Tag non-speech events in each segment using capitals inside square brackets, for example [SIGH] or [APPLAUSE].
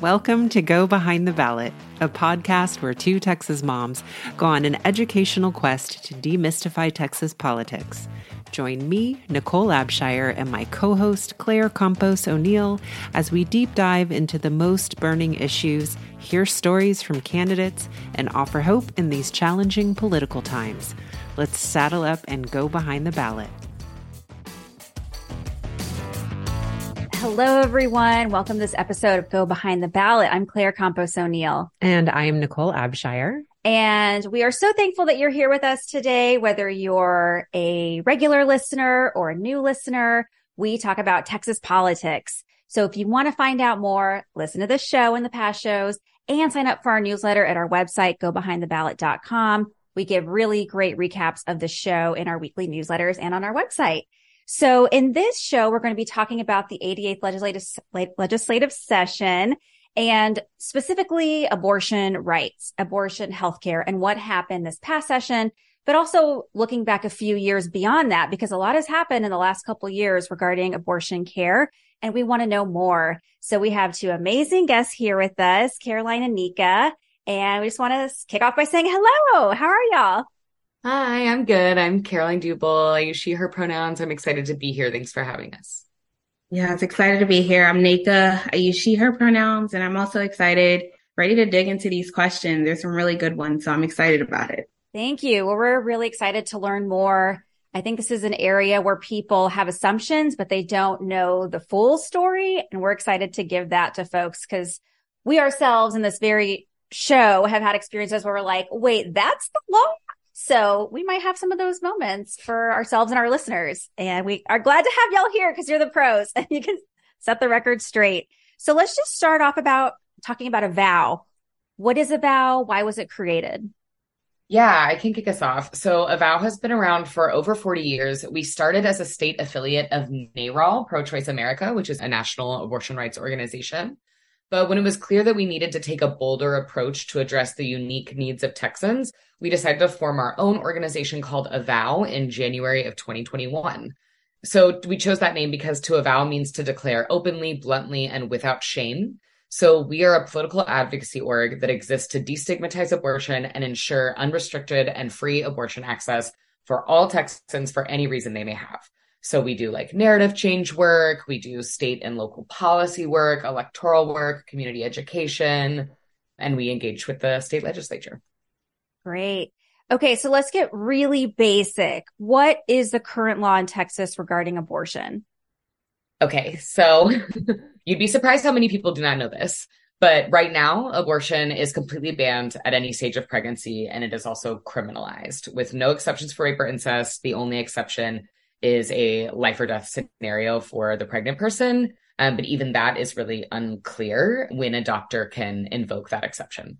Welcome to Go Behind the Ballot, a podcast where two Texas moms go on an educational quest to demystify Texas politics. Join me, Nicole Abshire, and my co host, Claire Campos O'Neill, as we deep dive into the most burning issues, hear stories from candidates, and offer hope in these challenging political times. Let's saddle up and go behind the ballot. Hello, everyone. Welcome to this episode of Go Behind the Ballot. I'm Claire Campos O'Neill. And I am Nicole Abshire. And we are so thankful that you're here with us today, whether you're a regular listener or a new listener. We talk about Texas politics. So if you want to find out more, listen to this show and the past shows and sign up for our newsletter at our website, gobehindtheballot.com. We give really great recaps of the show in our weekly newsletters and on our website. So in this show, we're going to be talking about the 88th legislative, legislative session and specifically abortion rights, abortion healthcare and what happened this past session, but also looking back a few years beyond that, because a lot has happened in the last couple years regarding abortion care. And we want to know more. So we have two amazing guests here with us, Caroline and Nneka. And we just want to kick off by saying hello. How are y'all? Hi, I'm good. I'm Caroline Duble. I use she, her pronouns. I'm excited to be here. Thanks for having us. Yeah, it's excited to be here. I'm Nneka. I use she, her pronouns, and I'm also excited, ready to dig into these questions. There's some really good ones, so I'm excited about it. Thank you. Well, we're really excited to learn more. I think this is an area where people have assumptions, but they don't know the full story. And we're excited to give that to folks because we ourselves in this very show have had experiences where we're like, wait, that's the law? So we might have some of those moments for ourselves and our listeners. And we are glad to have y'all here because you're the pros and [LAUGHS] you can set the record straight. So let's just start off about talking about Avow. What is Avow? Why was it created? Yeah, I can kick us off. So, Avow has been around for over 40 years. We started as a state affiliate of NARAL, Pro Choice America, which is a national abortion rights organization. But when it was clear that we needed to take a bolder approach to address the unique needs of Texans, we decided to form our own organization called Avow in January of 2021. So we chose that name because to avow means to declare openly, bluntly, and without shame. So we are a political advocacy org that exists to destigmatize abortion and ensure unrestricted and free abortion access for all Texans for any reason they may have. So we do like narrative change work, we do state and local policy work, electoral work, community education, and we engage with the state legislature. Great. Okay, so let's get really basic. What is the current law in Texas regarding abortion? Okay, so [LAUGHS] you'd be surprised how many people do not know this. But right now, abortion is completely banned at any stage of pregnancy, and it is also criminalized with no exceptions for rape or incest. The only exception is a life or death scenario for the pregnant person. Um, but even that is really unclear when a doctor can invoke that exception.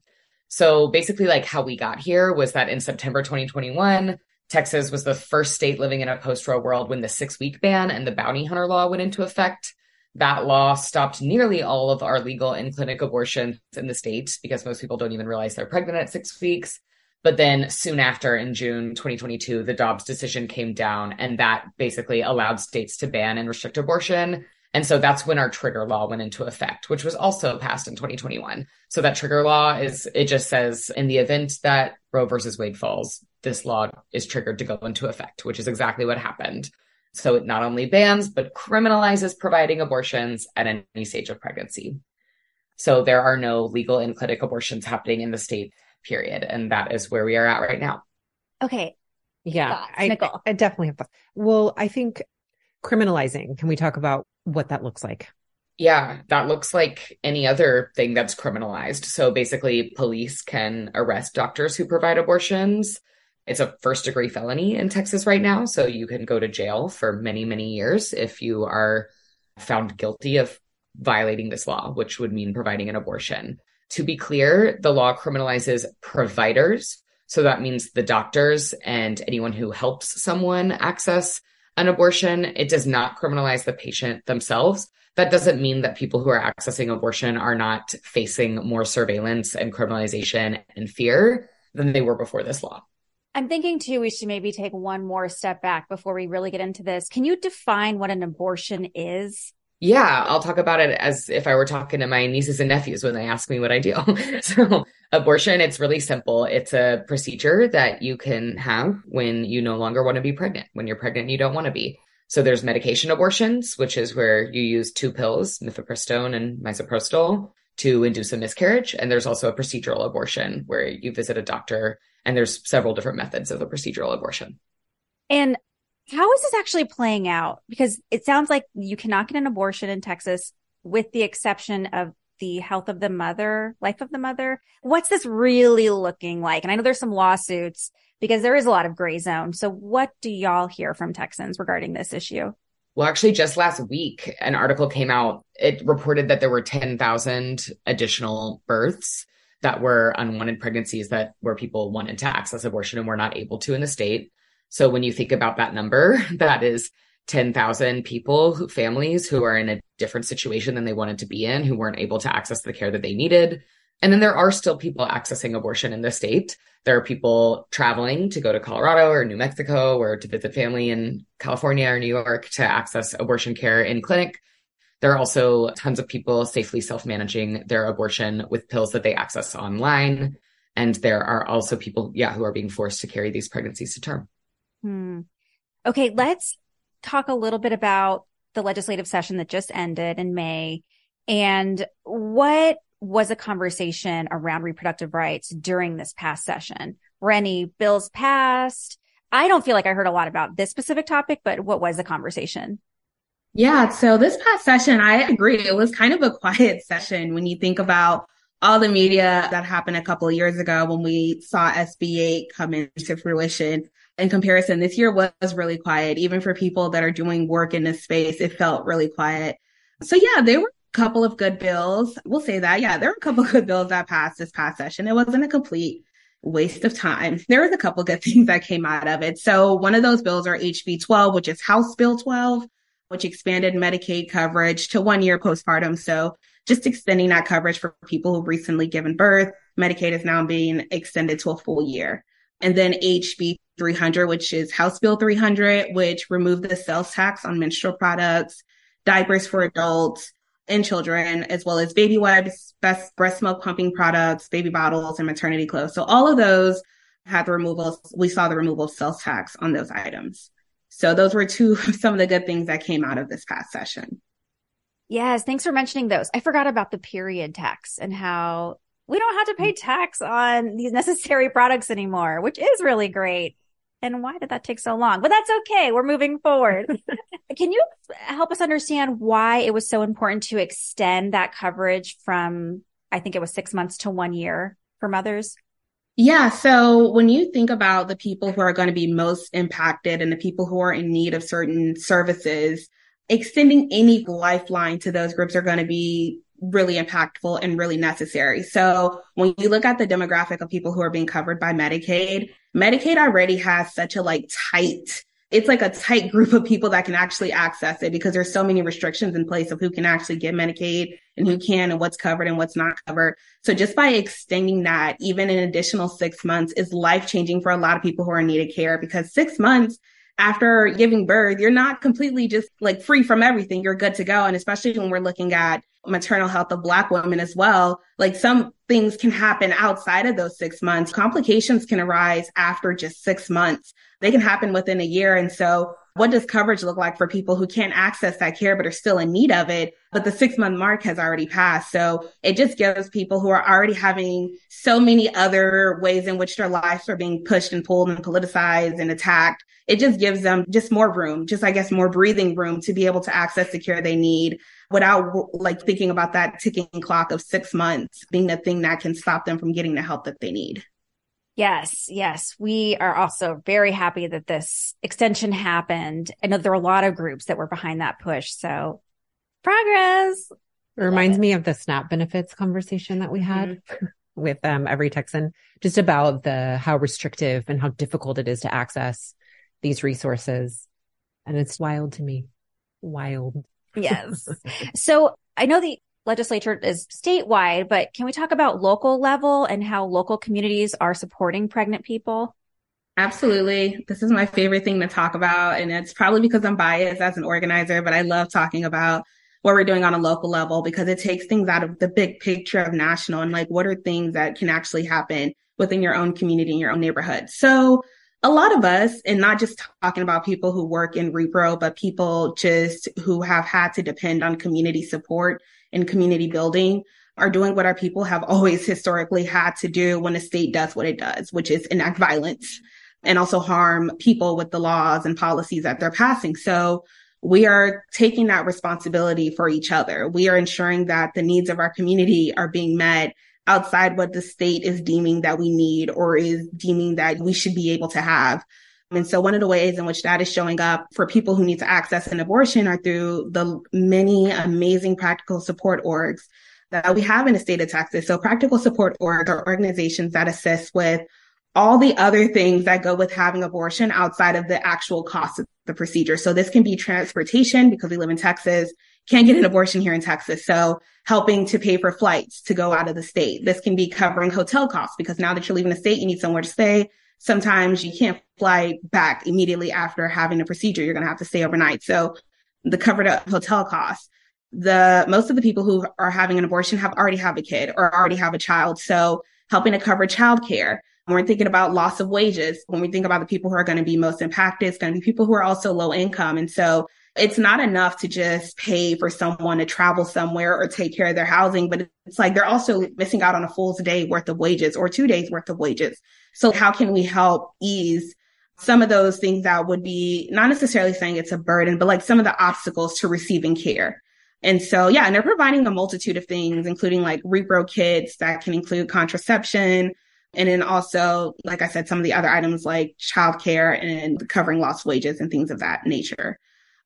So basically, like how we got here was that in September 2021, Texas was the first state living in a post Roe world when the six week ban and the bounty hunter law went into effect. That law stopped nearly all of our legal in clinic abortions in the state because most people don't even realize they're pregnant at six weeks. But then soon after, in June 2022, the Dobbs decision came down, and that basically allowed states to ban and restrict abortion. And so that's when our trigger law went into effect, which was also passed in 2021. So that trigger law is, it just says in the event that Roe versus Wade falls, this law is triggered to go into effect, which is exactly what happened. So it not only bans, but criminalizes providing abortions at any stage of pregnancy. So there are no legal in clinic abortions happening in the state, period. And that is where we are at right now. Okay. Yeah. I, I, definitely have. Well, I think criminalizing, can we talk about what that looks like. Yeah, that looks like any other thing that's criminalized. So basically, police can arrest doctors who provide abortions. It's a first degree felony in Texas right now. So you can go to jail for many, many years if you are found guilty of violating this law, which would mean providing an abortion. To be clear, the law criminalizes providers. So that means the doctors and anyone who helps someone access an abortion. It does not criminalize the patient themselves. That doesn't mean that people who are accessing abortion are not facing more surveillance and criminalization and fear than they were before this law. I'm thinking too, we should maybe take one more step back before we really get into this. Can you define what an abortion is? Yeah, I'll talk about it as if I were talking to my nieces and nephews when they ask me what I do. [LAUGHS] so, abortion, it's really simple. It's a procedure that you can have when you no longer want to be pregnant. When you're pregnant, you don't want to be. So, there's medication abortions, which is where you use two pills, mifepristone and misoprostol, to induce a miscarriage. And there's also a procedural abortion where you visit a doctor, and there's several different methods of a procedural abortion. And how is this actually playing out? Because it sounds like you cannot get an abortion in Texas with the exception of the health of the mother, life of the mother. What's this really looking like? And I know there's some lawsuits because there is a lot of gray zone. So what do y'all hear from Texans regarding this issue? Well, actually, just last week, an article came out. It reported that there were 10,000 additional births that were unwanted pregnancies that where people wanted to access abortion and were not able to in the state. So when you think about that number, [LAUGHS] that is 10,000 people, who, families who are in a different situation than they wanted to be in, who weren't able to access the care that they needed. And then there are still people accessing abortion in the state. There are people traveling to go to Colorado or New Mexico or to visit family in California or New York to access abortion care in clinic. There are also tons of people safely self managing their abortion with pills that they access online. And there are also people, yeah, who are being forced to carry these pregnancies to term. Hmm. Okay, let's talk a little bit about the legislative session that just ended in May and what was a conversation around reproductive rights during this past session? Were any bills passed? I don't feel like I heard a lot about this specific topic, but what was the conversation? Yeah, so this past session, I agree. It was kind of a [LAUGHS] quiet session when you think about all the media that happened a couple of years ago when we saw SB 8 come into fruition in comparison, this year was really quiet. Even for people that are doing work in this space, it felt really quiet. So yeah, there were a couple of good bills. We'll say that. Yeah, there were a couple of good bills that passed this past session. It wasn't a complete waste of time. There was a couple good [LAUGHS] things that came out of it. So one of those bills are HB 12, which is House Bill 12, which expanded Medicaid coverage to one year postpartum. So just extending that coverage for people who've recently given birth. Medicaid is now being extended to a full year. And then HB 300, which is House Bill 300, which removed the sales tax on menstrual products, diapers for adults and children, as well as baby wipes, best breast milk pumping products, baby bottles, and maternity clothes. So all of those had the removal. We saw the removal of sales tax on those items. So those were two [LAUGHS] some of the good things that came out of this past session. Yes, thanks for mentioning those. I forgot about the period tax and how we don't have to pay mm. tax on these [LAUGHS] necessary products anymore, which is really great. And why did that take so long? But that's okay. We're moving forward. [LAUGHS] Can you help us understand why it was so important to extend that coverage from, I think it was six months to one year for mothers? Yeah. So when you think about the people who are going to be most impacted and the people who are in need of certain services, extending any lifeline to those groups are going to be really impactful and really necessary. So when you look at the demographic of people who are being covered by Medicaid, Medicaid already has such a like tight it's like a tight [LAUGHS] group of people that can actually access it because there's so many restrictions in place of who can actually get Medicaid and who can and what's covered and what's not covered. So just by extending that, even an additional six months is life changing for a lot of people who are in need of care because six months after giving birth, you're not completely just like free from everything. You're good to go. And especially when we're looking at maternal health of Black women as well, like some things can happen outside of those six months. Complications can arise after just six months. They can happen within a year. And so what does coverage look like for people who can't access that care but are still in need of it? But the six month mark has already passed. So it just gives people who are already having so many other ways in which their lives are being pushed and pulled and politicized and attacked it just gives them just more room, just I guess more breathing room to be able to access the care they need without like thinking about that ticking clock of six months being the thing that can stop them from getting the help that they need. Yes, yes. We are also very happy that this extension happened. I know there were a lot of groups that were behind that push. So progress. It reminds it. me of the SNAP benefits conversation that we had mm-hmm. [LAUGHS] with um, every Texan, just about the how restrictive and how difficult it is to access these resources. And it's wild to me. Wild. Yes. [LAUGHS] so I know the legislature is statewide, but can we talk about local level and how local communities are supporting pregnant people? Absolutely. This is my favorite thing to talk about. And it's probably because I'm biased as an organizer, but I love talking about what we're doing on a local level because it takes things out of the big picture of national and like what are things that can actually happen within your own community in your own neighborhood. So a lot of us, and not just talking about people who work in repro, but people just who have had to depend on community support and community building are doing what our people have always historically had to do when a state does what it does, which is enact violence and also harm people with the laws and policies that they're passing. So we are taking that responsibility for each other. We are ensuring that the needs of our community are being met outside what the state is deeming that we need or is deeming that we should be able to have. And so one of the ways in which that is showing up for people who need to access an abortion are through the many amazing practical support orgs that we have in the state of Texas. So practical support orgs are organizations that assist with all the other things that go with having abortion outside of the actual cost of the procedure. So this can be transportation because we live in Texas, can't get an abortion here in Texas. So helping to pay for flights to go out of the state. This can be covering hotel costs because now that you're leaving the state, you need somewhere to stay. Sometimes you can't fly back immediately after having a procedure. You're going to have to stay overnight. So the covered up hotel costs. The most of the people who are having an abortion have already have a kid or already have a child. So helping to cover childcare we're thinking about loss of wages, when we think about the people who are going to be most impacted, it's going to be people who are also low income. And so it's not enough to just pay for someone to travel somewhere or take care of their housing, but it's like they're also missing out on a full day worth of wages or two days worth of wages. So how can we help ease some of those things that would be not necessarily saying it's a burden, but like some of the obstacles to receiving care? And so, yeah, and they're providing a multitude of things, including like repro kits that can include contraception, and then also, like I said, some of the other items like childcare and covering lost wages and things of that nature.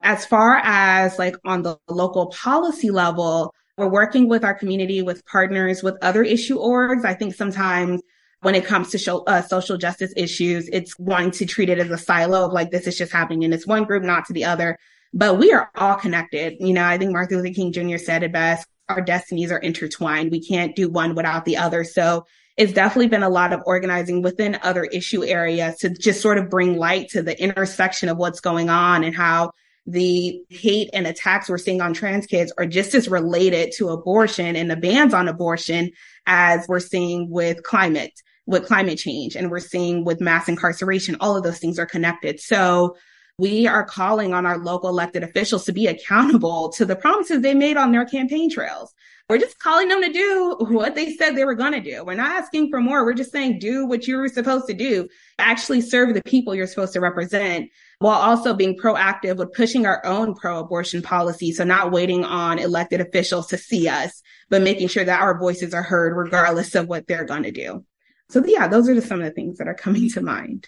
As far as like on the local policy level, we're working with our community, with partners, with other issue orgs. I think sometimes when it comes to show, uh, social justice issues, it's wanting to treat it as a silo of like, this is just happening in this one group, not to the other. But we are all connected. You know, I think Martin Luther King Jr. said it best. Our destinies are intertwined. We can't do one without the other. So it's definitely been a lot of organizing within other issue areas to just sort of bring light to the intersection of what's going on and how the hate and attacks we're seeing on trans kids are just as related to abortion and the bans on abortion as we're seeing with climate, with climate change and we're seeing with mass incarceration. All of those things are connected. So we are calling on our local elected officials to be accountable to the promises they made on their campaign trails. We're just calling them to do what they said they were going to do. We're not asking for more. We're just saying do what you were supposed to do. Actually serve the people you're supposed to represent while also being proactive with pushing our own pro-abortion policy. So not waiting on elected officials to see us, but making sure that our voices are heard regardless of what they're going to do. So yeah, those are just some of the things that are coming to mind.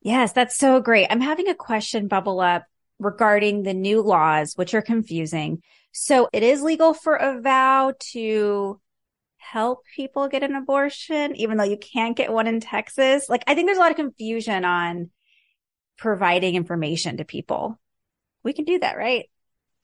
Yes, that's so great. I'm having a question bubble up regarding the new laws, which are confusing. So it is legal for Avow to help people get an abortion, even though you can't get one in Texas. Like, I think there's a lot of confusion on providing information to people. We can do that, right?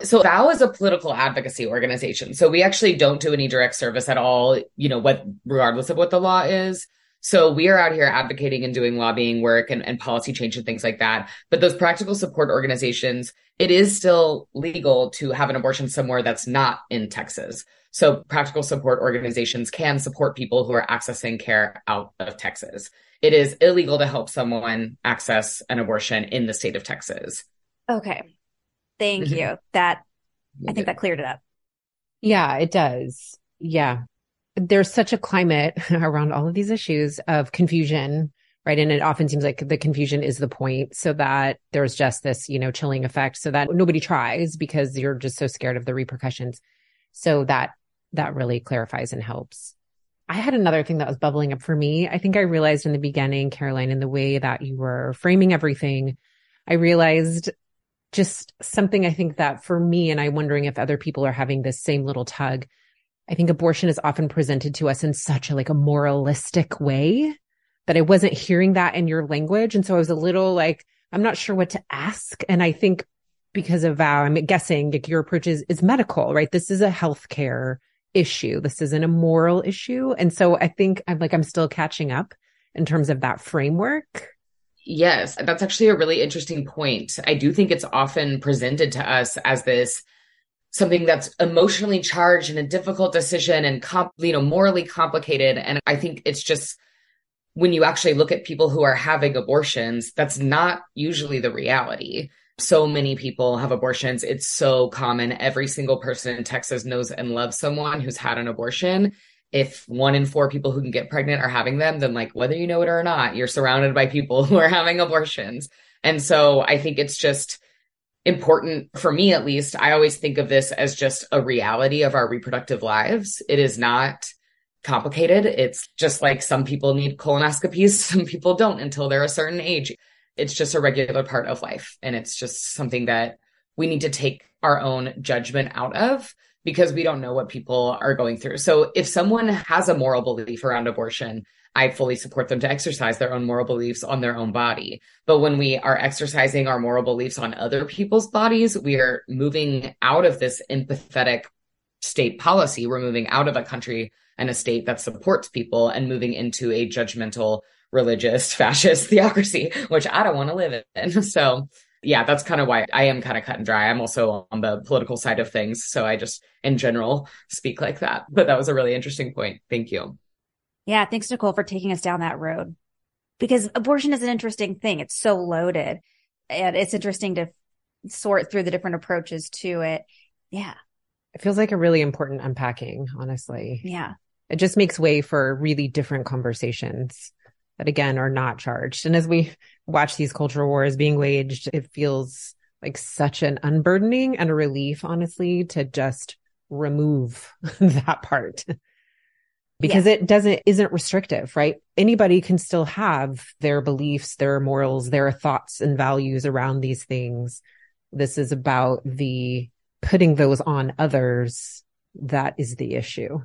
So Avow is a political advocacy organization. So we actually don't do any direct service at all, you know, what regardless of what the law is. So we are out here advocating and doing lobbying work and, and policy change and things like that. But those practical support organizations, it is still legal to have an abortion somewhere that's not in Texas. So practical support organizations can support people who are accessing care out of Texas. It is illegal to help someone access an abortion in the state of Texas. Okay. Thank mm-hmm. you. That I think that cleared it up. Yeah, it does. Yeah there's such a climate [LAUGHS] around all of these issues of confusion right? And it often seems like the confusion is the point so that there's just this you know chilling effect so that nobody tries because you're just so scared of the repercussions. So that that really clarifies and helps. I had another thing that was bubbling up for me. I think i realized in the beginning caroline in the way that you were framing everything i realized just something i think that for me and i'm wondering if other people are having this same little tug I think abortion is often presented to us in such a like a moralistic way that I wasn't hearing that in your language. And so I was a little like, I'm not sure what to ask. And I think because of Avow, I'm guessing like your approach is, is medical, right? This is a healthcare issue. This isn't a moral issue. And so I think I'm like, I'm still catching up in terms of that framework. Yes, that's actually a really interesting point. I do think it's often presented to us as this something that's emotionally charged and a difficult decision and comp, you know morally complicated. And i think it's just when you actually look at people who are having abortions that's not usually the reality. So many people have abortions. It's so common. Every single person in texas knows and loves someone who's had an abortion. If one in four people who can get pregnant are having them then like whether you know it or not you're surrounded by people [LAUGHS] who are having abortions. And so i think it's just important for me at least i always think of this as just a reality of our reproductive lives. It is not complicated. It's just like some people need colonoscopies [LAUGHS] some people don't until they're a certain age. It's just a regular part of life and it's just something that we need to take our own judgment out of because we don't know what people are going through. So if someone has a moral belief around abortion I fully support them to exercise their own moral beliefs on their own body. But when we are exercising our moral beliefs on other people's bodies, we are moving out of this empathetic state policy. We're moving out of a country and a state that supports people and moving into a judgmental, religious, [LAUGHS] fascist theocracy, which I don't want to live in. [LAUGHS] So, yeah, that's kind of why I am kind of cut and dry. I'm also on the political side of things. So I just, in general, speak like that. But that was a really interesting point. Thank you. Yeah. Thanks, Nicole, for taking us down that road because abortion is an interesting thing. It's so loaded and it's interesting to sort through the different approaches to it. Yeah. It feels like a really important unpacking, honestly. Yeah. It just makes way for really different conversations that again are not charged. And as we watch these cultural wars being waged, it feels like such an unburdening and a relief, honestly, to just remove [LAUGHS] that part because yeah. it doesn't isn't restrictive right anybody can still have their beliefs their morals their thoughts and values around these things this is about the putting those on others that is the issue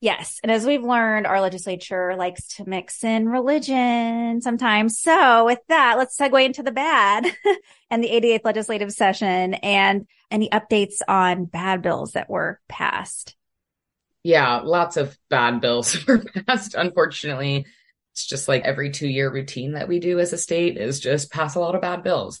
Yes. And as we've learned, our legislature likes to mix in religion sometimes. So with that, let's segue into the bad [LAUGHS] and the 88th legislative session and any updates on bad bills that were passed yeah, lots of bad bills [LAUGHS] were passed, unfortunately. It's just like every two year routine that we do as a state is just pass a lot of bad bills.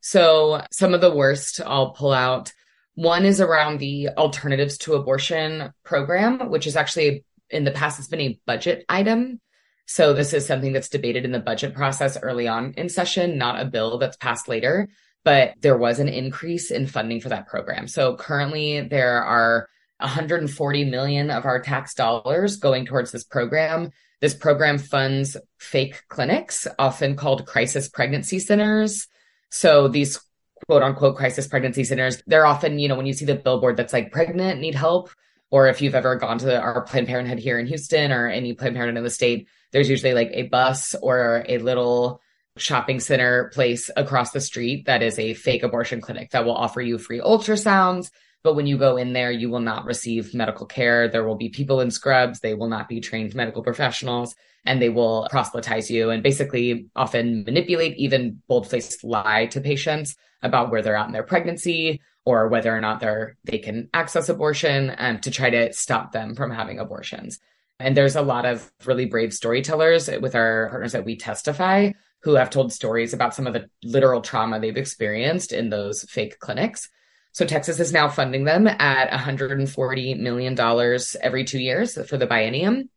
So some of the worst I'll pull out. One is around the alternatives to abortion program, which is actually in the past, it's been a budget item. So this is something that's debated in the budget process early on in session, not a bill that's passed later. But there was an increase in funding for that program. So currently there are 140 million of our tax dollars going towards this program. This program funds fake clinics, often called crisis pregnancy centers. So these quote unquote crisis pregnancy centers, they're often, you know, when you see the billboard that's like pregnant, need help, or if you've ever gone to our Planned Parenthood here in Houston or any Planned Parenthood in the state, there's usually like a bus or a little shopping center place across the street that is a fake abortion clinic that will offer you free ultrasounds but when you go in there, you will not receive medical care. There will be people in scrubs. They will not be trained medical professionals and they will proselytize you and basically often manipulate, even bold faced lie to patients about where they're at in their pregnancy or whether or not they're, they can access abortion and to try to stop them from having abortions. And there's a lot of really brave storytellers with our partners that we testify who have told stories about some of the literal trauma they've experienced in those fake clinics. So Texas is now funding them at $140 million every two years for the biennium.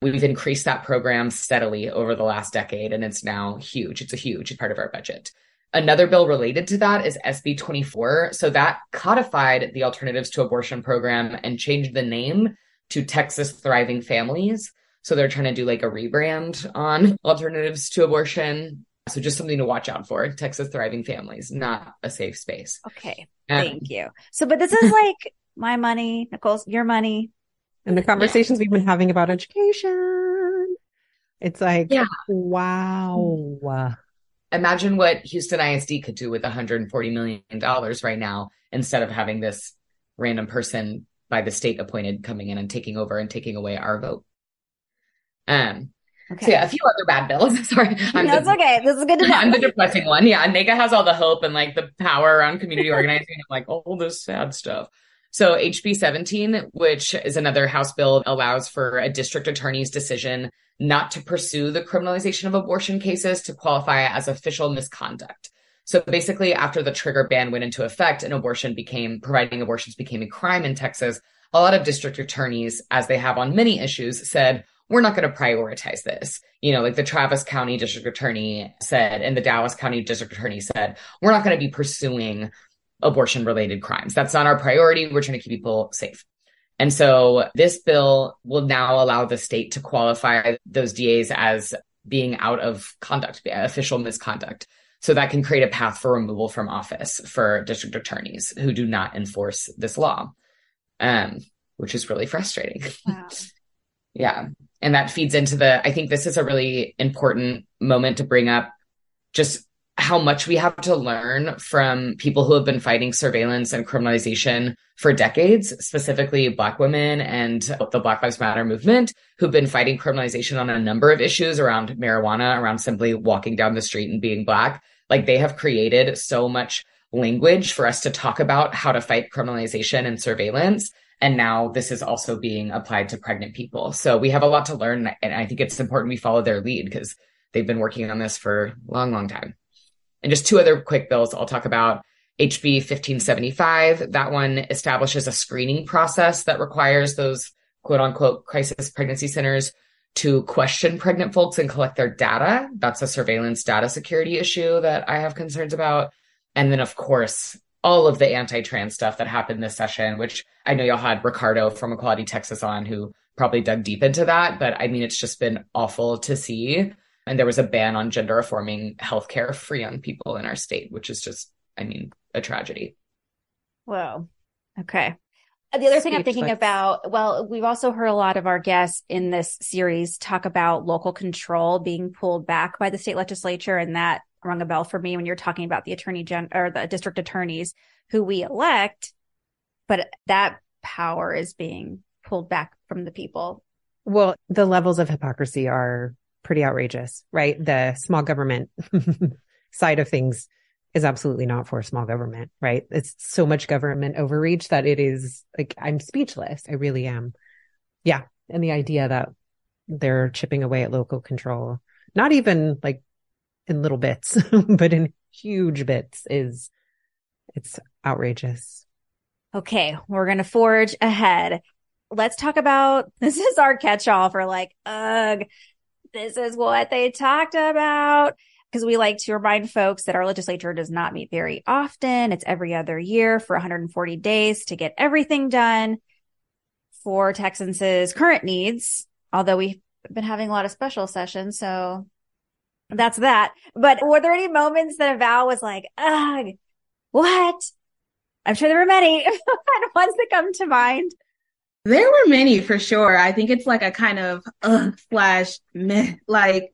We've increased that program steadily over the last decade, and it's now huge. It's a huge part of our budget. Another bill related to that is SB 24. So that codified the Alternatives to Abortion program and changed the name to Texas Thriving Families. So they're trying to do like a rebrand on alternatives to abortion. So just something to watch out for. Texas Thriving Families, not a safe space. Okay. Thank you. So, but this is [LAUGHS] like my money, Nicole's, your money. And the conversations yeah. we've been having about education. It's like, yeah. wow. Imagine what Houston ISD could do with $140 million right now instead of having this random person by the state appointed coming in and taking over and taking away our vote. Um, Okay. So yeah, a few other bad bills. [LAUGHS] Sorry. I'm That's the, okay. This is good to [LAUGHS] know. I'm the depressing one. Yeah. Nneka has all the hope and like the power around community [LAUGHS] organizing and like all this sad stuff. So HB 17, which is another House bill, allows for a district attorney's decision not to pursue the criminalization of abortion cases to qualify as official misconduct. So basically, after the trigger ban went into effect and abortion became, providing abortions became a crime in Texas, a lot of district attorneys, as they have on many issues, said, we're not going to prioritize this. You know, like the Travis County District Attorney said, and the Dallas County District Attorney said, we're not going to be pursuing abortion related crimes. That's not our priority. We're trying to keep people safe. And so this bill will now allow the state to qualify those DAs as being out of conduct, official misconduct. So that can create a path for removal from office for district attorneys who do not enforce this law, um, which is really frustrating. Wow. [LAUGHS] yeah. And that feeds into the, I think this is a really important moment to bring up just how much we have to learn from people who have been fighting surveillance and criminalization for decades, specifically Black women and the Black Lives Matter movement, who've been fighting criminalization on a number of issues around marijuana, around simply walking down the street and being Black. Like they have created so much language for us to talk about how to fight criminalization and surveillance. And now this is also being applied to pregnant people. So we have a lot to learn. And I think it's important we follow their lead because they've been working on this for a long, long time. And just two other quick bills I'll talk about. HB 1575, that one establishes a screening process that requires those quote unquote crisis pregnancy centers to question pregnant folks and collect their data. That's a surveillance data security issue that I have concerns about. And then, of course, all of the anti trans stuff that happened this session, which I know y'all had Ricardo from Equality Texas on who probably dug deep into that. But I mean, it's just been awful to see and there was a ban on gender affirming healthcare for young people in our state, which is just, I mean, a tragedy. Whoa. Okay. The other thing I'm thinking about, well, we've also heard a lot of our guests in this series talk about local control being pulled back by the state legislature. And that rung a bell for me when you're talking about the attorney gen or the district attorneys who we elect, but that power is being pulled back from the people. Well, the levels of hypocrisy are pretty outrageous, right? The small government [LAUGHS] side of things is absolutely not for small government, right? It's so much government overreach that it is like, I'm speechless. I really am. Yeah. And the idea that they're chipping away at local control, not even like in little bits, [LAUGHS] but in huge bits is, it's outrageous. Okay. We're going to forge ahead. Let's talk about [LAUGHS] this is our catch all for like, ugh, this is what they talked about. Because we like to remind folks that our legislature does not meet very often. It's every other year for 140 days to get everything done for Texans' current needs. Although we've been having a lot of special sessions. So that's that. But were there any moments that Val was like, ugh, what? I'm sure there were many [LAUGHS] ones that come to mind. There were many for sure. I think it's like a kind of uh, slash meh, like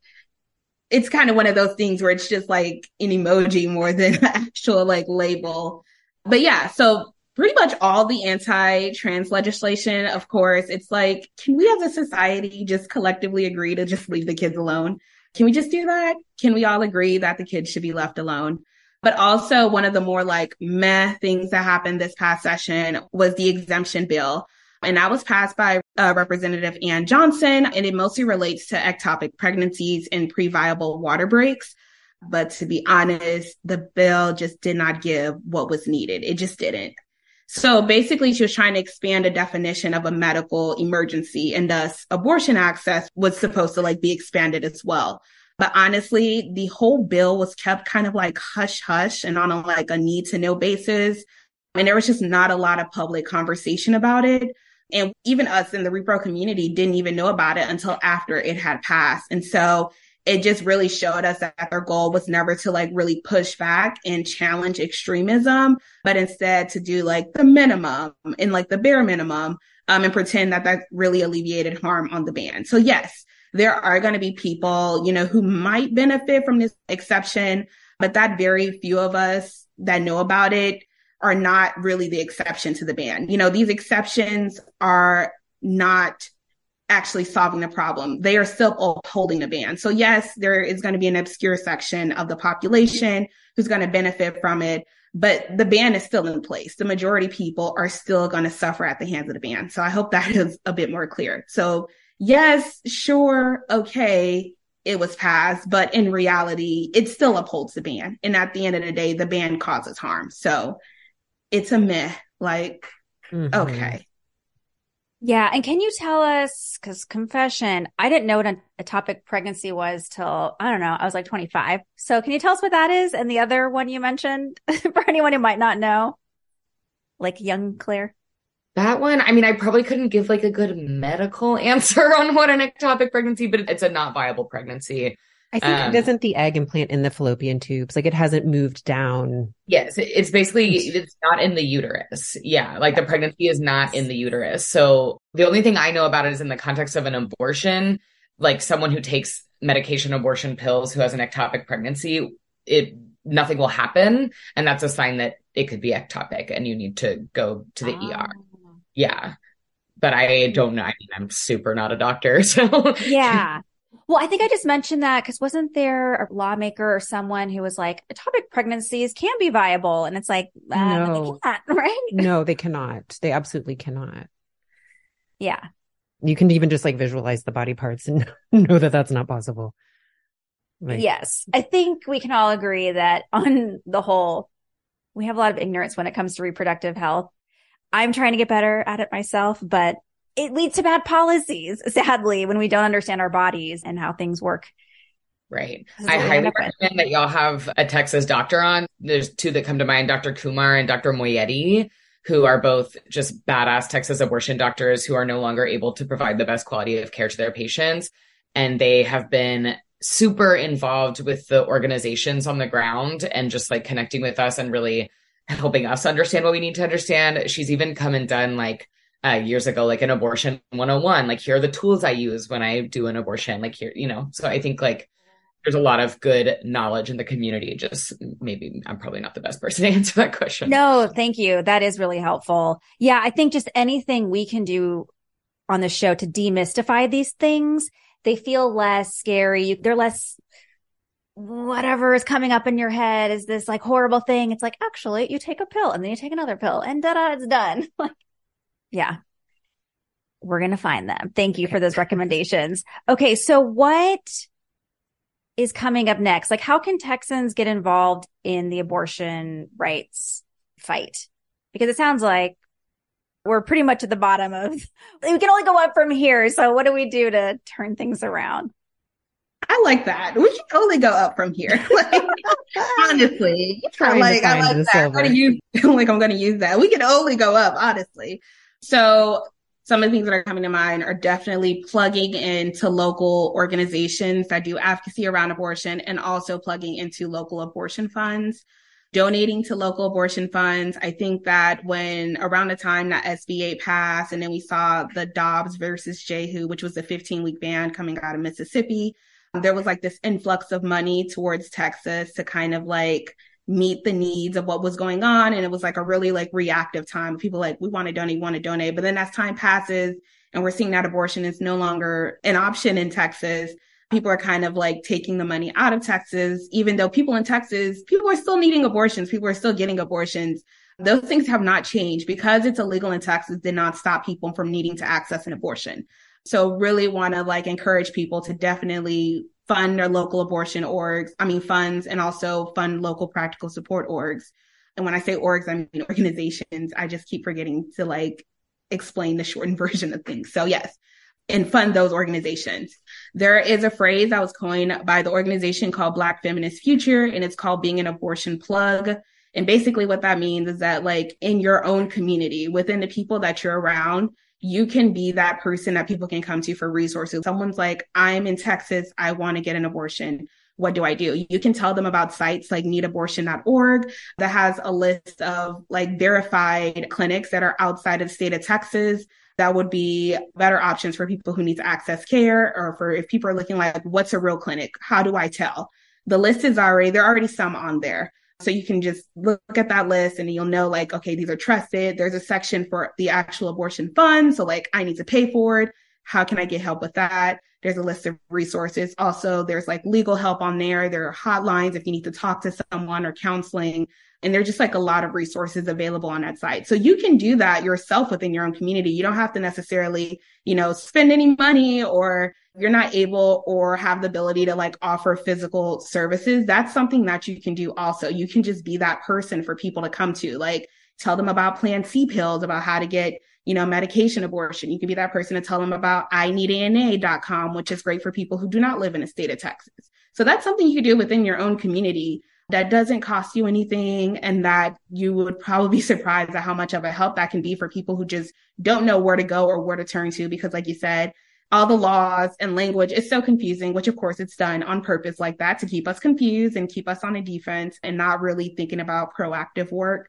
it's kind of one of those things where it's just like an emoji more than an [LAUGHS] actual like label. But yeah, so pretty much all the anti-trans legislation, of course, it's like, can we as a society just collectively agree to just leave the kids alone? Can we just do that? Can we all agree that the kids should be left alone? But also one of the more like meh things that happened this past session was the exemption bill and that was passed by uh, Representative Ann Johnson, and it mostly relates to ectopic pregnancies and pre-viable water breaks. But to be honest, the bill just did not give what was needed. It just didn't. So basically, she was trying to expand a definition of a medical emergency, and thus abortion access was supposed to like be expanded as well. But honestly, the whole bill was kept kind of like hush hush and on a like a need to know basis. And there was just not a lot of public conversation about it. And even us in the repro community didn't even know about it until after it had passed. And so it just really showed us that their goal was never to like really push back and challenge extremism, but instead to do like the minimum and like the bare minimum um, and pretend that that really alleviated harm on the ban. So yes, there are going to be people, you know, who might benefit from this exception, but that very few of us that know about it are not really the exception to the ban. You know, these exceptions are not actually solving the problem. They are still upholding the ban. So yes, there is going to be an obscure section of the population who's going to benefit from it, but the ban is still in place. The majority people are still going to suffer at the hands of the ban. So I hope that [LAUGHS] is a bit more clear. So yes, sure, okay, it was passed, but in reality, it still upholds the ban. And at the end of the day, the ban causes harm. So it's a myth. Like, mm-hmm. okay. Yeah. And can you tell us, because confession, I didn't know what a ectopic pregnancy was till, I don't know, I was like 25. So can you tell us what that is? And the other one you mentioned [LAUGHS] for anyone who might not know, like young Claire? That one, I mean, I probably couldn't give like a good medical [LAUGHS] answer on what an ectopic pregnancy, but it's a not viable pregnancy. I think um, it doesn't the egg implant in the fallopian tubes. Like it hasn't moved down. Yes, it's basically it's not in the uterus. Yeah, like the pregnancy is not in the uterus. So the only thing I know about it is in the context of an abortion, like someone who takes medication abortion pills who has an ectopic pregnancy, it nothing will happen and that's a sign that it could be ectopic and you need to go to the oh. ER yeah. But I don't know. I mean, I'm super not a doctor. [LAUGHS] So yeah. Well, I think I just mentioned that because wasn't there a lawmaker or someone who was like, ectopic pregnancies can be viable? And it's like, uh, no. they can't, [LAUGHS] right? No, they cannot. They absolutely cannot. Yeah. You can even just like visualize the body parts and [LAUGHS] know that that's not possible. Like, yes. I think we can all agree that [LAUGHS] on the whole, we have a lot of ignorance when it comes to reproductive health. I'm trying to get better at it myself, but it leads to bad policies, sadly, when we don't understand our bodies and how things work. Right. I highly recommend that y'all have a Texas doctor on. There's two that come to mind, Dr. Kumar and Dr. Moayedi, who are both just badass Texas abortion doctors who are no longer able to provide the best quality of care to their patients. And they have been super involved with the organizations on the ground and just like connecting with us and really helping us understand what we need to understand. She's even come and done like uh, years ago, like an abortion 101. Like, here are the tools I use when I do an abortion. Like, here, you know, so I think like there's a lot of good knowledge in the community. Just maybe I'm probably not the best person [LAUGHS] to answer that question. No, thank you. That is really helpful. Yeah, I think just anything we can do on the show to demystify these things, they feel less scary. They're less whatever is coming up in your head is this like horrible thing. It's like, actually, you take a pill and then you take another pill and da da, it's done. [LAUGHS] like, yeah, we're going to find them. Thank you for those recommendations. Okay. So what is coming up next? Like, how can Texans get involved in the abortion rights fight? Because it sounds like we're pretty much at the bottom of, [LAUGHS] we can only go up from here. So what do we do to turn things around? I like that. We can only go up from here. [LAUGHS] like, honestly, I like I like that. I'm gonna use [LAUGHS] like I'm gonna use that. We can only go up, honestly. So some of the things that are coming to mind are definitely plugging into local organizations that do advocacy around abortion and also plugging into local abortion funds donating to local abortion funds. I think that when around the time that SB 8 passed, and then we saw the Dobbs versus JWHO, which was a 15 week ban coming out of Mississippi, there was like this influx of money towards Texas to kind of like meet the needs of what was going on. And it was like a really like reactive time. People like, we want to donate, want to donate. But then as time passes and we're seeing that abortion is no longer an option in Texas, people are kind of like taking the money out of Texas, even though people in Texas, people are still needing abortions. People are still getting abortions. Those things have not changed because it's illegal in Texas did not stop people from needing to access an abortion. So really want to like encourage people to definitely fund their local abortion orgs, I mean funds and also fund local practical support orgs. And when I say orgs, I mean organizations. I just keep forgetting to like explain the shortened [LAUGHS] version of things. So yes, and fund those organizations. There is a phrase that was coined by the organization called Black Feminist Future, and it's called being an abortion plug. And basically what that means is that like in your own community, within the people that you're around, you can be that person that people can come to for resources. Someone's like, I'm in Texas, I want to get an abortion. What do I do? You can tell them about sites like needabortion.org that has a list of like verified clinics that are outside of the state of Texas. That would be better options for people who need to access care or for if people are looking like, what's a real clinic? How do I tell? The list is already, there are already some on there. So you can just look at that list and you'll know like, okay, these are trusted. There's a section for the actual abortion fund. So like I need to pay for it. How can I get help with that? There's a list of resources. Also, there's like legal help on there. There are hotlines if you need to talk to someone or counseling. And there's just like a lot of resources available on that site. So you can do that yourself within your own community. You don't have to necessarily, you know, spend any money or you're not able or have the ability to like offer physical services, that's something that you can do also. You can just be that person for people to come to, like tell them about Plan C pills, about how to get, you know, medication abortion. You can be that person to tell them about ineedana.com, which is great for people who do not live in the state of Texas. So that's something you can do within your own community that doesn't cost you anything and that you would probably be [LAUGHS] surprised at how much of a help that can be for people who just don't know where to go or where to turn to because like you said all the laws and language is so confusing, which of course it's done on purpose like that to keep us confused and keep us on a defense and not really thinking about proactive work.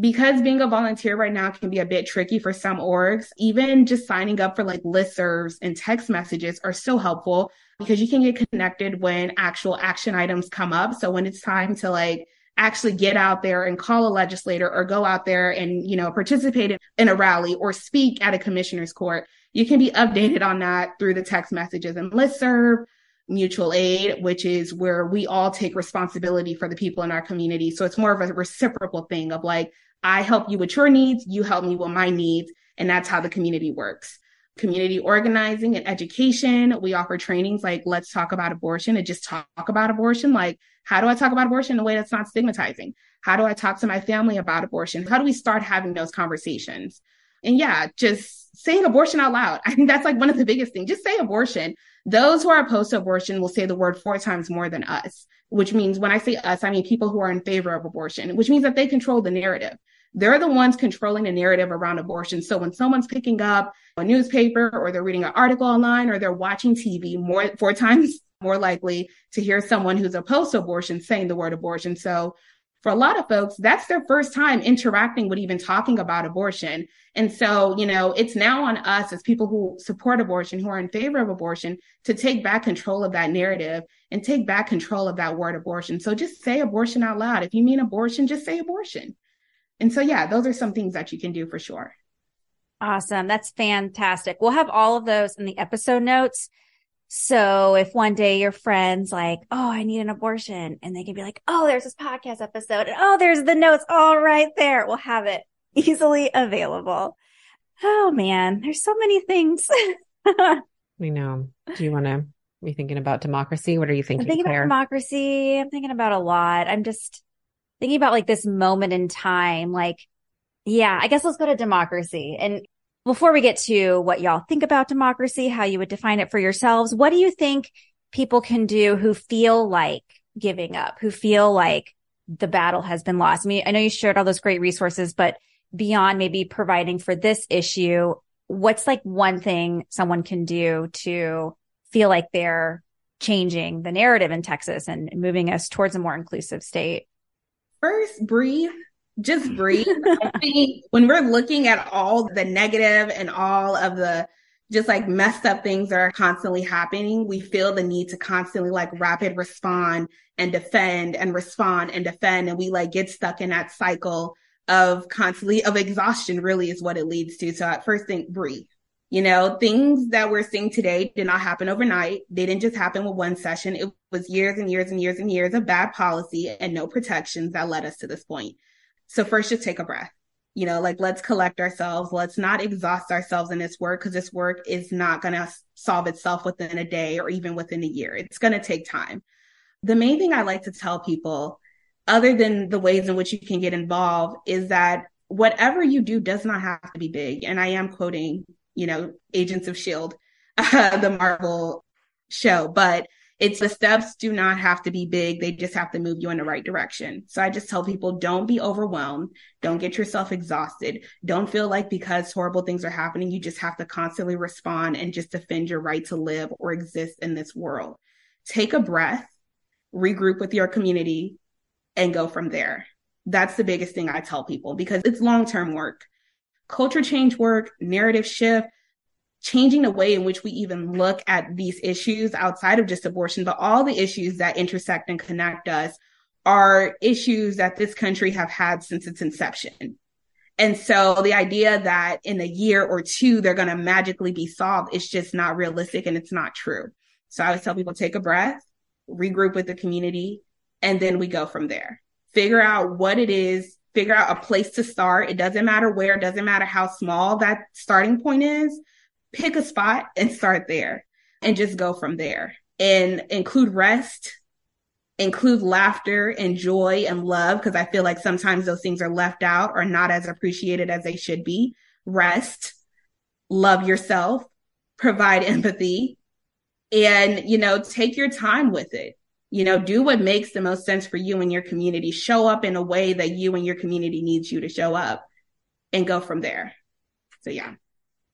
Because being a volunteer right now can be a bit tricky for some orgs, even just signing up for like listservs and text messages are so helpful because you can get connected when actual action items come up. So when it's time to like actually get out there and call a legislator or go out there and, you know, participate in a rally or speak at a commissioner's court, you can be updated on that through the text messages and listserv, mutual aid, which is where we all take responsibility for the people in our community. So it's more of a reciprocal thing of like, I help you with your needs, you help me with my needs. And that's how the community works. Community organizing and education. We offer trainings like let's talk about abortion and just talk about abortion. Like, how do I talk about abortion in a way that's not stigmatizing? How do I talk to my family about abortion? How do we start having those conversations? And yeah, just saying abortion out loud. [LAUGHS] I think that's like one of the biggest things. Just say abortion. Those who are opposed to abortion will say the word four times more than us, which means when I say us, I mean people who are in favor of abortion, which means that they control the narrative. They're the ones controlling the narrative around abortion. So when someone's picking up a newspaper or they're reading an article online or they're watching TV more four [LAUGHS] times more likely to hear someone who's opposed to abortion saying the word abortion. So for a lot of folks, that's their first time interacting with even talking about abortion. And so, you know, it's now on us as people who support abortion, who are in favor of abortion, to take back control of that narrative and take back control of that word abortion. So just say abortion out loud. If you mean abortion, just say abortion. And so, yeah, those are some things that you can do for sure. Awesome. That's fantastic. We'll have all of those in the episode notes. So if one day your friend's like, Oh, I need an abortion and they can be like, Oh, there's this podcast episode and oh, there's the notes all right there. We'll have it [LAUGHS] easily available. Oh man, there's so many things. [LAUGHS] we know. Do you want to be thinking about democracy? What are you thinking? I'm thinking Claire? about democracy. I'm thinking about a lot. I'm just thinking about like this moment in time. Like, yeah, I guess let's go to democracy. And before we get to what y'all think about democracy, how you would define it for yourselves, what do you think people can do who feel like giving up, who feel like the battle has been lost? I mean, I know you shared all those great resources, but beyond maybe providing for this issue, what's like one thing someone can do to feel like they're changing the narrative in Texas and moving us towards a more inclusive state? First, breathe just breathe. I think when we're looking at all the negative and all of the just like messed up things that are constantly happening, we feel the need to constantly like rapid respond and defend and respond and defend. And we like get stuck in that cycle of constantly of exhaustion really is what it leads to. So at first think breathe. You know, things that we're seeing today did not happen overnight. They didn't just happen with one session. It was years and years and years and years of bad policy and no protections that led us to this point. So first, just take a breath. You know, like let's collect ourselves. Let's not exhaust ourselves in this work because this work is not going to solve itself within a day or even within a year. It's going to take time. The main thing I like to tell people, other than the ways in which you can get involved, is that whatever you do does not have to be big. And I am quoting, you know, Agents of S.H.I.E.L.D., uh, [LAUGHS] the Marvel show, but it's the steps do not have to be big. They just have to move you in the right direction. So I just tell people don't be overwhelmed. Don't get yourself exhausted. Don't feel like because horrible things are happening, you just have to constantly respond and just defend your right to live or exist in this world. Take a breath, regroup with your community, and go from there. That's the biggest thing I tell people because it's long term work. Culture change work, narrative shift, changing the way in which we even look at these issues outside of just abortion, but all the issues that intersect and connect us are issues that this country have had since its inception. And so the idea that in a year or two they're going to magically be solved is just not realistic and it's not true. So I always tell people take a breath, regroup with the community, and then we go from there. Figure out what it is, figure out a place to start. It doesn't matter where, it doesn't matter how small that starting point is pick a spot and start there. and just go from there and include rest, include laughter and joy and love, because I feel like sometimes those things are left out or not as appreciated as they should be. Rest, love yourself, provide [LAUGHS] empathy, and, you know, take your time with it. You know, do what makes the most sense for you and your community. Show up in a way that you and your community needs you to show up and go from there. So, yeah.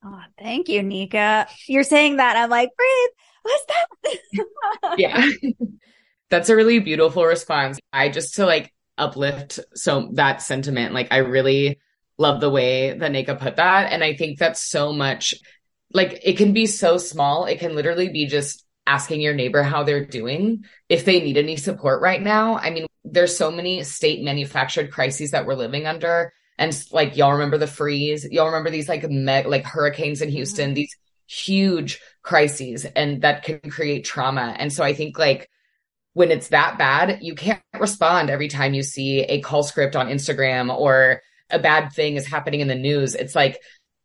Oh, thank you, Nneka. You're saying that. I'm like, breathe. What's that? [LAUGHS] yeah. [LAUGHS] That's a really beautiful response. I just to like uplift so that sentiment, like I really love the way that Nneka put that. And I think that's so much like it can be so small. It can literally be just asking your neighbor how they're doing if they need any support right now. I mean, there's so many state manufactured crises that we're living under and like y'all remember the freeze, y'all remember these like me- like hurricanes in Houston, mm-hmm. these huge crises and that can create trauma. And so I think like when it's that bad, you can't respond every time you see a call script on Instagram or a bad thing is happening in the news. It's like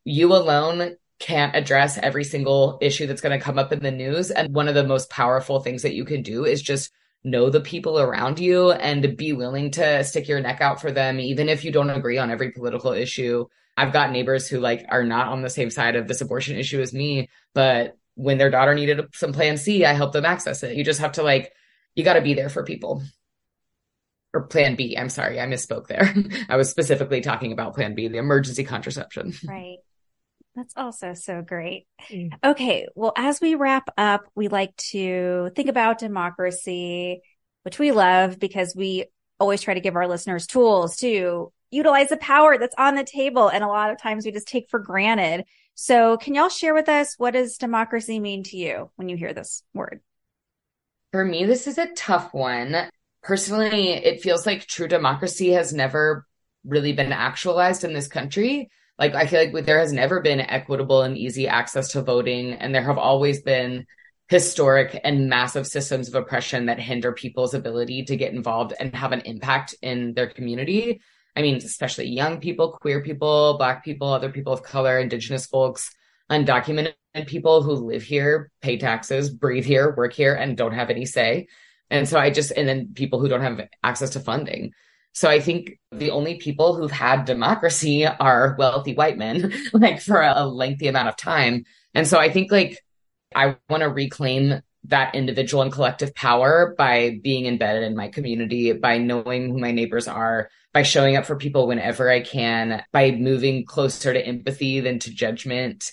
you alone can't address every single issue that's going to come up in the news. And one of the most powerful things that you can do is just know the people around you and be willing to stick your neck out for them, even if you don't agree on every political issue. I've got neighbors who like are not on the same side of this abortion issue as me, but when their daughter needed some plan C, I helped them access it. You just have to like, you got to be there for people. Or plan B. I'm sorry, I misspoke there. [LAUGHS] I was specifically talking about plan B, the emergency contraception. Right. That's also so great. Mm. Okay. Well, as we wrap up, we like to think about democracy, which we love because we always try to give our listeners tools to utilize the power that's on the table. And a lot of times we just take for granted. So can y'all share with us what does democracy mean to you when you hear this word? For me, this is a tough one. Personally, it feels like true democracy has never really been actualized in this country. Like I feel like there has never been equitable and easy access to voting, and there have always been historic and massive systems of oppression that hinder people's ability to get involved and have an impact in their community. I mean, especially young people, queer people, black people, other people of color, indigenous folks, undocumented people who live here, pay taxes, breathe here, work here, and don't have any say. And so I just, and then people who don't have access to funding. So I think the only people who've had democracy are wealthy white men, [LAUGHS] like for a lengthy amount of time. And so I think like I want to reclaim that individual and collective power by being embedded in my community, by knowing who my neighbors are, by showing up for people whenever I can, by moving closer to empathy than to judgment,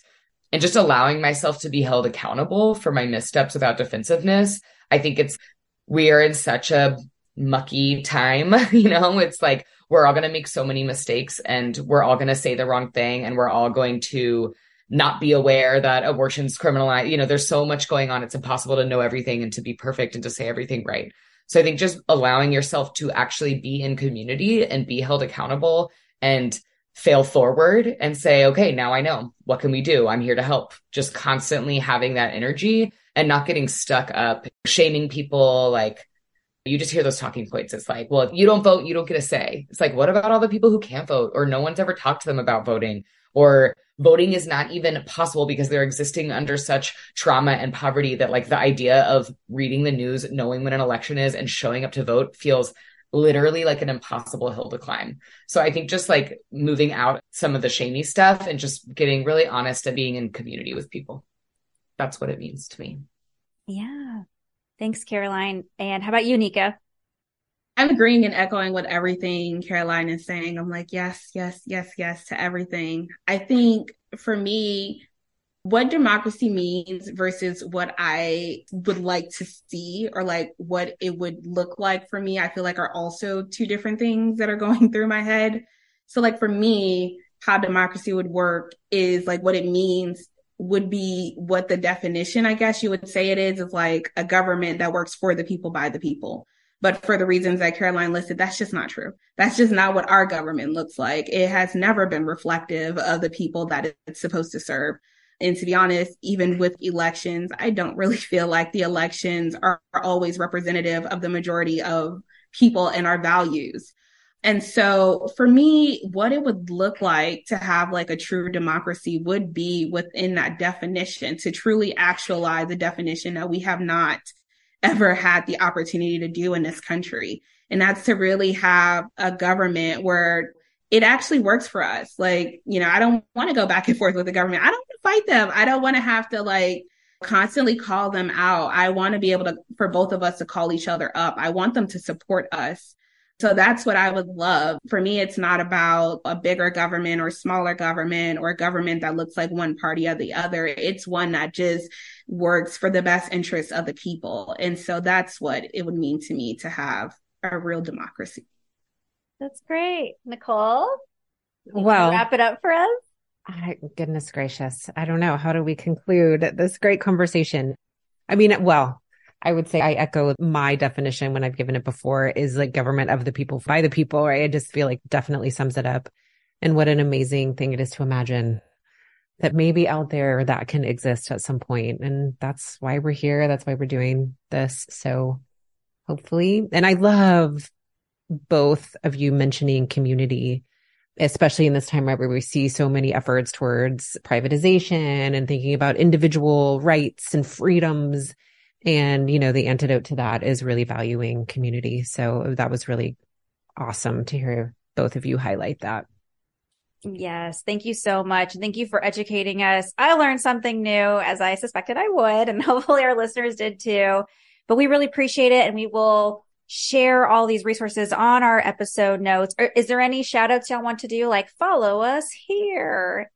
and just allowing myself to be held accountable for my missteps without defensiveness. I think it's, we are in such a mucky time. [LAUGHS] you know, it's like we're all going to make so many mistakes and we're all going to say the wrong thing and we're all going to not be aware that abortion's criminalized. You know, there's so much going on. It's impossible to know everything and to be perfect and to say everything right. So I think just allowing yourself to actually be in community and be held accountable and fail forward and say, okay, now I know. What can we do? I'm here to help. Just constantly having that energy and not getting stuck up, shaming people like, you just hear those talking points. It's like, well, if you don't vote, you don't get a say. It's like, what about all the people who can't vote or no one's ever talked to them about voting or voting is not even possible because they're existing under such trauma and poverty that like the idea of reading the news, knowing when an election is and showing up to vote feels literally like an impossible hill to climb. So I think just like moving out some of the shamey stuff and just getting really honest and being in community with people. That's what it means to me. Yeah. Thanks, Caroline. And how about you, Nneka? I'm agreeing and echoing with everything Caroline is saying. I'm like, yes, yes, yes, yes to everything. I think for me, what democracy means versus what I would like to see or like what it would look like for me, I feel like are also two different things that are [LAUGHS] going through my head. So like for me, how democracy would work is like what it means would be what the definition, I guess you would say it is, of like a government that works for the people by the people. But for the reasons that Caroline listed, that's just not true. That's just not what our government looks like. It has never been reflective of the people that it's supposed to serve. And to be honest, even with elections, I don't really [LAUGHS] feel like the elections are, are always representative of the majority of people and our values. And so for me, what it would look like to have like a true democracy would be within that definition to truly actualize the definition that we have not ever had the opportunity to do in this country. And that's to really have a government where it actually works for us. Like, you know, I don't want to go back and forth with the government. I don't want to fight them. I don't want to have to like constantly call them out. I want to be able to, for both of us to call each other up. I want them to support us. So that's what I would love. For me, it's not about a bigger government or smaller government or a government that looks like one party or the other. It's one that just works for the best interests of the people. And so that's what it would mean to me to have a real democracy. That's great. Nicole? Well, wrap it up for us. I, goodness gracious. I don't know. How do we conclude this great conversation? I mean, well, I would say I echo my definition when I've given it before is like government of the people by the people, right? I just feel like definitely sums it up. And what an amazing thing it is to imagine that maybe out there that can exist at some point. And that's why we're here. That's why we're doing this. So hopefully, and I love both of you mentioning community especially in this time where we see so many efforts towards privatization and thinking about individual rights and freedoms and, you know, the antidote to that is really valuing community. So that was really awesome to hear both of you highlight that. Yes. Thank you so much. Thank you for educating us. I learned something new as I suspected I would, and [LAUGHS] hopefully our listeners did too. But we really appreciate it. And we will share all these resources on our episode notes. Is there any shout outs y'all want to do? Like follow us here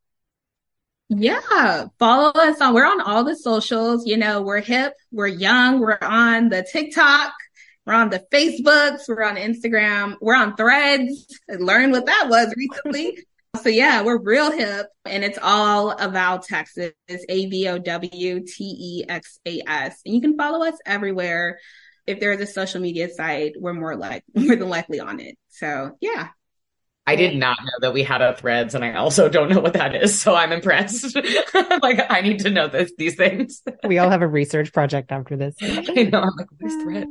yeah, follow us on. We're on all the socials. You know, we're hip, we're young, we're on the TikTok, we're on the Facebooks, we're on Instagram, we're on Threads. I learned what that was recently. [LAUGHS] so yeah, we're real hip, and it's all about Texas. A V O W T E X A S, and you can follow us everywhere. If there is a social media site, we're more like [LAUGHS] more than likely on it. So yeah, I did not know that we had a threads and I also don't know what that is. So I'm impressed. [LAUGHS] like I need to know this, these things. we all have a research project after this. [LAUGHS] I know. I'm like, where's thread?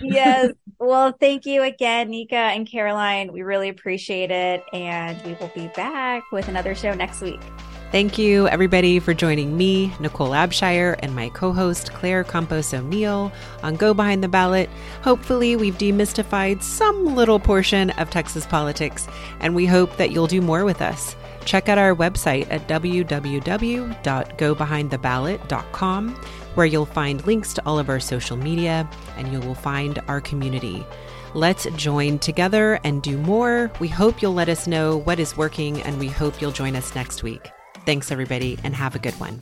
yes. Well, thank you again, Nneka and Caroline. We really appreciate it. And we will be back with another show next week. Thank you, everybody, for joining me, Nicole Abshire, and my co host, Claire Campos O'Neill, on Go Behind the Ballot. Hopefully, we've demystified some little portion of Texas politics, and we hope that you'll do more with us. Check out our website at www.gobehindtheballot.com, where you'll find links to all of our social media and you will find our community. Let's join together and do more. We hope you'll let us know what is working, and we hope you'll join us next week. Thanks, everybody, and have a good one.